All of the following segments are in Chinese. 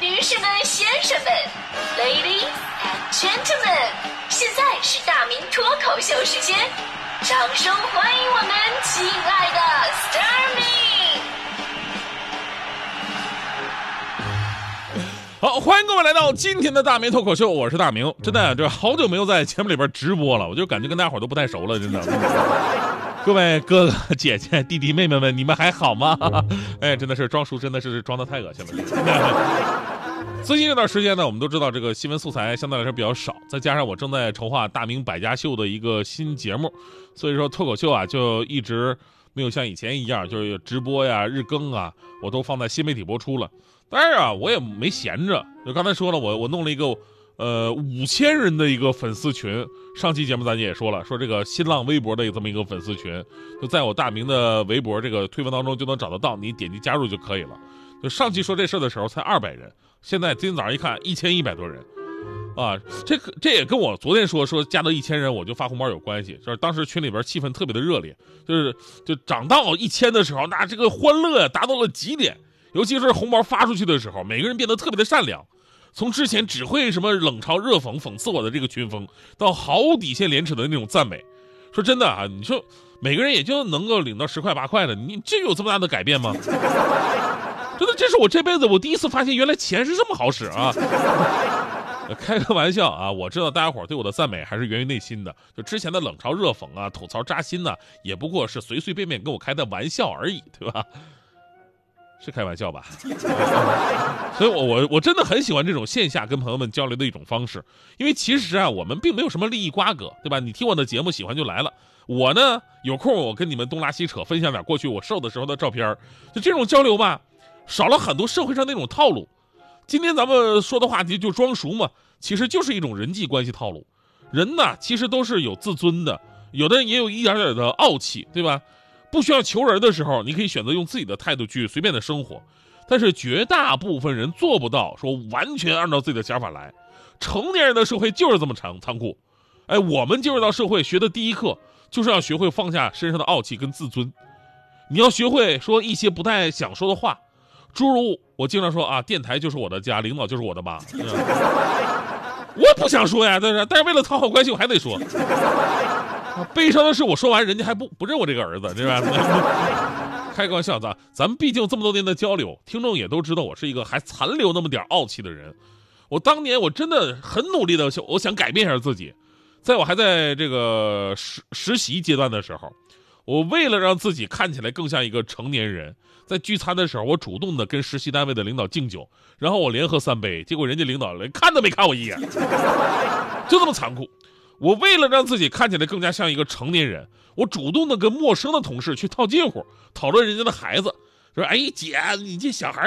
女士们、先生们，Ladies and Gentlemen，现在是大明脱口秀时间，掌声欢迎我们亲爱的 s t a r m y 好，欢迎各位来到今天的大明脱口秀，我是大明。真的，这好久没有在节目里边直播了，我就感觉跟大家伙都不太熟了，真的。各位哥哥姐姐、弟弟妹妹们，你们还好吗？哎，真的是装熟，真的是装的太恶心了。最近这段时间呢，我们都知道这个新闻素材相对来说比较少，再加上我正在筹划《大明百家秀》的一个新节目，所以说脱口秀啊就一直没有像以前一样，就是直播呀、日更啊，我都放在新媒体播出了。当然啊，我也没闲着，就刚才说了，我我弄了一个。呃，五千人的一个粉丝群，上期节目咱也说了，说这个新浪微博的这么一个粉丝群，就在我大明的微博这个推文当中就能找得到，你点击加入就可以了。就上期说这事儿的时候才二百人，现在今天早上一看一千一百多人，啊，这这也跟我昨天说说加到一千人我就发红包有关系，就是当时群里边气氛特别的热烈，就是就涨到一千的时候，那这个欢乐呀达到了极点，尤其是红包发出去的时候，每个人变得特别的善良。从之前只会什么冷嘲热讽、讽刺我的这个群风，到毫无底线、廉耻的那种赞美，说真的啊，你说每个人也就能够领到十块八块的，你这有这么大的改变吗？真的，这是我这辈子我第一次发现，原来钱是这么好使啊！开个玩笑啊，我知道大家伙对我的赞美还是源于内心的，就之前的冷嘲热讽啊、吐槽扎心呢，也不过是随随便便跟我开的玩笑而已，对吧？是开玩笑吧？所以，我我我真的很喜欢这种线下跟朋友们交流的一种方式，因为其实啊，我们并没有什么利益瓜葛，对吧？你听我的节目喜欢就来了，我呢有空我跟你们东拉西扯，分享点过去我瘦的时候的照片，就这种交流吧，少了很多社会上那种套路。今天咱们说的话题就装熟嘛，其实就是一种人际关系套路。人呢，其实都是有自尊的，有的人也有一点点的傲气，对吧？不需要求人的时候，你可以选择用自己的态度去随便的生活，但是绝大部分人做不到说完全按照自己的想法来。成年人的社会就是这么残残酷，哎，我们进入到社会学的第一课就是要学会放下身上的傲气跟自尊，你要学会说一些不太想说的话，诸如我经常说啊，电台就是我的家，领导就是我的妈，我不想说呀，但是但是为了讨好关系，我还得说。悲伤的是，我说完人家还不不认我这个儿子，对吧？开个玩笑，咱咱们毕竟这么多年的交流，听众也都知道我是一个还残留那么点傲气的人。我当年我真的很努力的，我想改变一下自己。在我还在这个实实习阶段的时候，我为了让自己看起来更像一个成年人，在聚餐的时候，我主动的跟实习单位的领导敬酒，然后我连喝三杯，结果人家领导连看都没看我一眼，就这么残酷。我为了让自己看起来更加像一个成年人，我主动的跟陌生的同事去套近乎，讨论人家的孩子，说：“哎，姐，你这小孩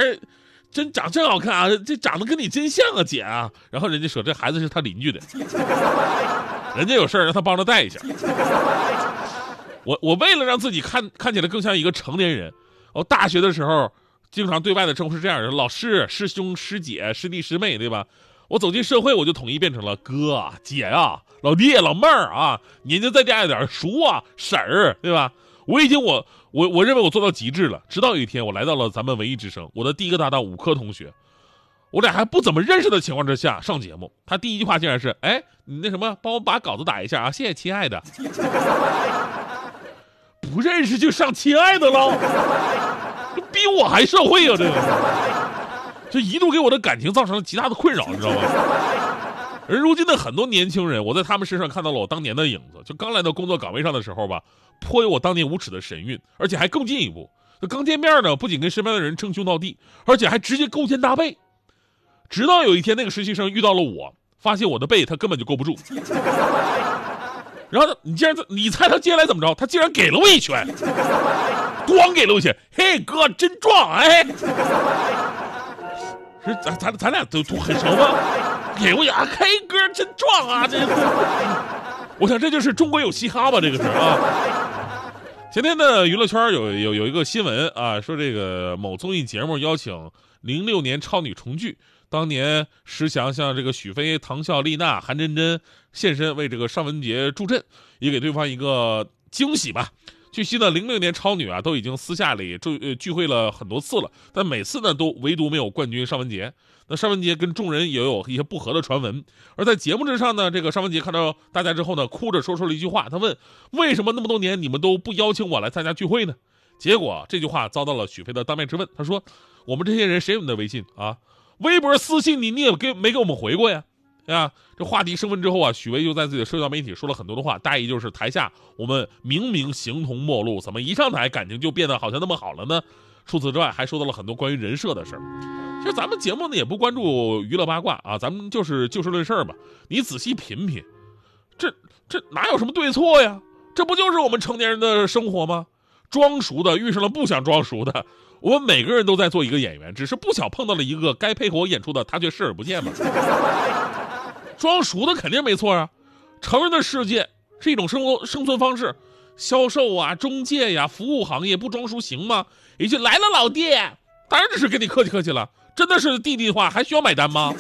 真长真好看啊，这长得跟你真像啊，姐啊。”然后人家说这孩子是他邻居的，人家有事让他帮着带一下。我我为了让自己看看起来更像一个成年人，我大学的时候经常对外的称呼是这样的：老师、师兄、师姐、师弟、师妹，对吧？我走进社会，我就统一变成了哥、姐啊、老弟、老妹儿啊，年纪再大一点，叔啊、婶儿，对吧？我已经我我我认为我做到极致了。直到有一天，我来到了咱们文艺之声，我的第一个搭档五科同学，我俩还不怎么认识的情况之下上节目，他第一句话竟然是：“哎，你那什么，帮我把稿子打一下啊，谢谢亲爱的。”不认识就上亲爱的了，比我还社会啊，这个。这一度给我的感情造成了极大的困扰，你知道吗？而如今的很多年轻人，我在他们身上看到了我当年的影子。就刚来到工作岗位上的时候吧，颇有我当年无耻的神韵，而且还更进一步。就刚见面呢，不仅跟身边的人称兄道弟，而且还直接勾肩搭背。直到有一天，那个实习生遇到了我，发现我的背他根本就勾不住。然后你竟然，你猜他接下来怎么着？他竟然给了我一拳，咣给了我一拳。嘿，哥真壮哎！是咱咱咱俩都都很熟吗？给我呀，K 哥真壮啊！这，我想这就是中国有嘻哈吧？这个是啊。前天的娱乐圈有有有一个新闻啊，说这个某综艺节目邀请零六年超女重聚，当年石祥向这个许飞、唐笑、丽娜、韩真真现身为这个尚雯婕助阵，也给对方一个惊喜吧。据悉呢，零六年超女啊都已经私下里聚聚会了很多次了，但每次呢都唯独没有冠军尚雯婕。那尚雯婕跟众人也有一些不和的传闻。而在节目之上呢，这个尚雯婕看到大家之后呢，哭着说出了一句话，她问：“为什么那么多年你们都不邀请我来参加聚会呢？”结果这句话遭到了许飞的当面质问。他说：“我们这些人谁有你的微信啊？微博私信你，你也给没给我们回过呀？”啊，这话题升温之后啊，许巍就在自己的社交媒体说了很多的话，大意就是台下我们明明形同陌路，怎么一上台感情就变得好像那么好了呢？除此之外，还说到了很多关于人设的事儿。其实咱们节目呢也不关注娱乐八卦啊，咱们就是就事论事吧。你仔细品品，这这哪有什么对错呀？这不就是我们成年人的生活吗？装熟的遇上了不想装熟的，我们每个人都在做一个演员，只是不巧碰到了一个该配合我演出的，他却视而不见嘛。装熟的肯定没错啊，成人的世界是一种生活生存方式，销售啊、中介呀、服务行业不装熟行吗？一句来了老弟，当然只是跟你客气客气了。真的是弟弟的话，还需要买单吗？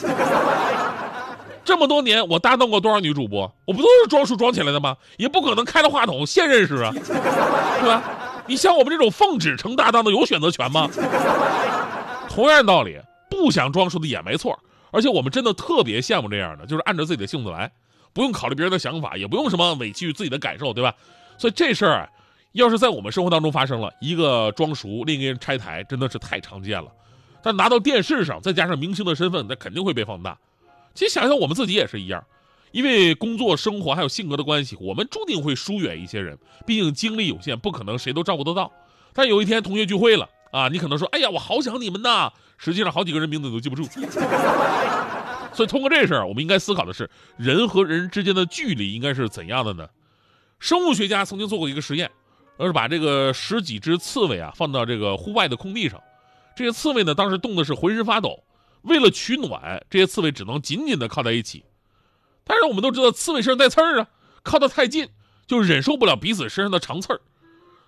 这么多年我搭档过多少女主播，我不都是装熟装起来的吗？也不可能开了话筒现认识啊，对吧？你像我们这种奉旨成搭档的有选择权吗？同样道理，不想装熟的也没错。而且我们真的特别羡慕这样的，就是按照自己的性子来，不用考虑别人的想法，也不用什么委屈自己的感受，对吧？所以这事儿，要是在我们生活当中发生了，一个装熟，另一个人拆台，真的是太常见了。但拿到电视上，再加上明星的身份，那肯定会被放大。其实想想我们自己也是一样，因为工作、生活还有性格的关系，我们注定会疏远一些人，毕竟精力有限，不可能谁都照顾得到。但有一天同学聚会了。啊，你可能说，哎呀，我好想你们呐！实际上，好几个人名字都记不住。所以，通过这事儿，我们应该思考的是，人和人之间的距离应该是怎样的呢？生物学家曾经做过一个实验，而是把这个十几只刺猬啊放到这个户外的空地上，这些刺猬呢，当时冻的是浑身发抖。为了取暖，这些刺猬只能紧紧的靠在一起。但是我们都知道，刺猬身上带刺儿啊，靠得太近就忍受不了彼此身上的长刺儿，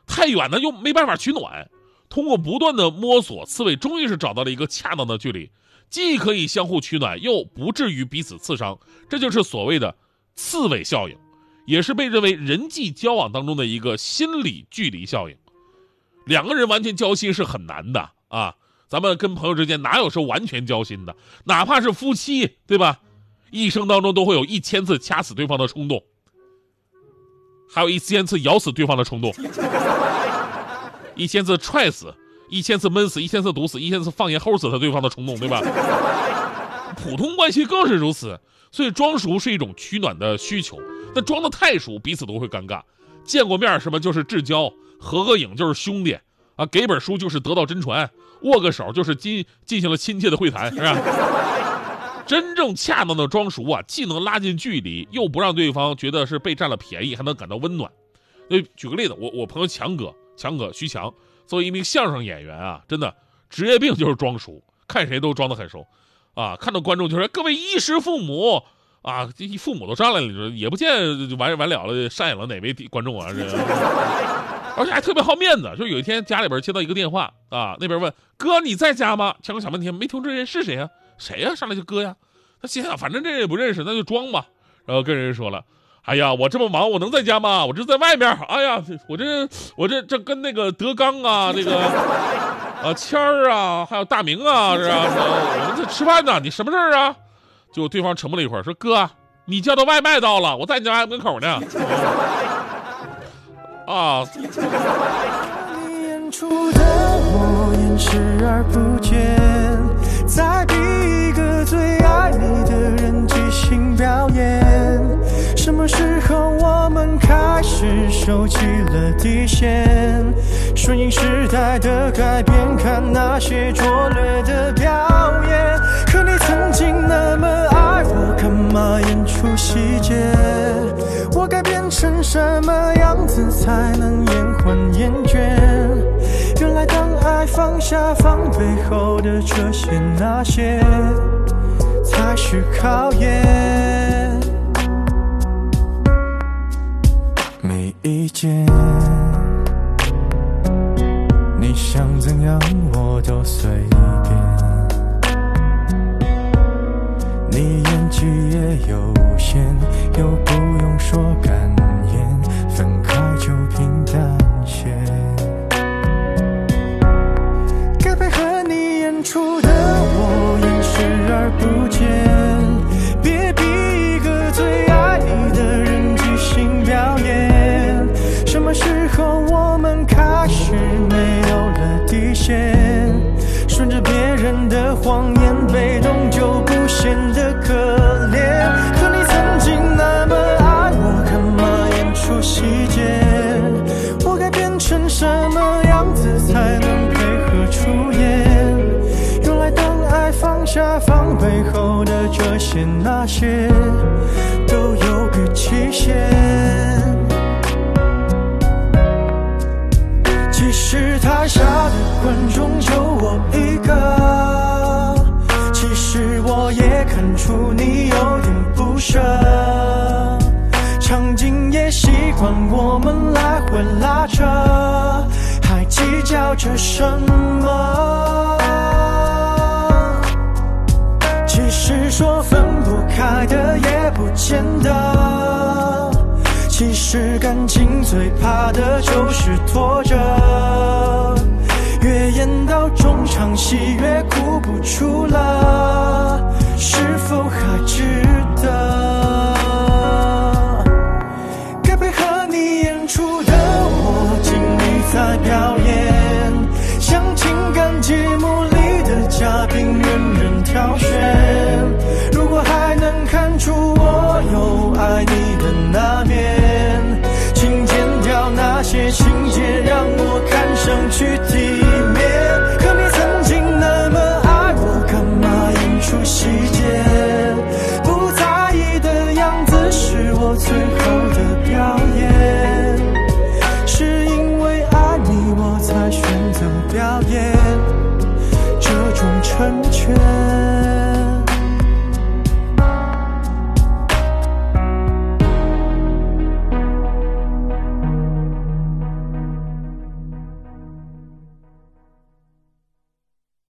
太远呢又没办法取暖。通过不断的摸索，刺猬终于是找到了一个恰当的距离，既可以相互取暖，又不至于彼此刺伤。这就是所谓的刺猬效应，也是被认为人际交往当中的一个心理距离效应。两个人完全交心是很难的啊！咱们跟朋友之间哪有说完全交心的？哪怕是夫妻，对吧？一生当中都会有一千次掐死对方的冲动，还有一千次咬死对方的冲动。一千次踹死，一千次闷死，一千次毒死，一千次放盐齁死他对方的冲动，对吧？普通关系更是如此，所以装熟是一种取暖的需求，那装的太熟，彼此都会尴尬。见过面什么就是至交，合个影就是兄弟啊，给本书就是得到真传，握个手就是进进行了亲切的会谈，是吧？真正恰当的装熟啊，既能拉近距离，又不让对方觉得是被占了便宜，还能感到温暖。那举个例子，我我朋友强哥。强哥徐强作为一名相声演员啊，真的职业病就是装熟，看谁都装得很熟，啊，看到观众就说各位衣食父母啊，这父母都上来了，也不见完完了了赡养了哪位观众啊，这，而且还特别好面子，就有一天家里边接到一个电话啊，那边问哥你在家吗？强哥想半天没听这人是谁啊？谁呀？上来就哥呀，他心想反正这人也不认识，那就装吧，然后跟人说了。哎呀，我这么忙，我能在家吗？我这在外面。哎呀，我这我这这跟那个德刚啊，那个啊谦儿啊，还有大明啊，是啊？我们在吃饭呢。你什么事儿啊？就对方沉默了一会儿，说：“哥，你叫的外卖到了，我在你家门口呢。”啊。你演出的我而不见一个最爱你的人即兴表演什么时候我们开始收起了底线？顺应时代的改变，看那些拙劣的表演。可你曾经那么爱我，干嘛演出细节？我该变成什么样子才能延缓厌倦？原来当爱放下防备后的这些那些，才是考验。些那些，都有个期限。其实台下的观众就我一个，其实我也看出你有点不舍。场景也习惯我们来回拉扯，还计较着什么？是说分不开的也不见得，其实感情最怕的就是拖着，越演到中场戏越哭不出了，是否还值得？该配合你演出的我尽力在表演，像情感节目里的嘉宾任人挑选。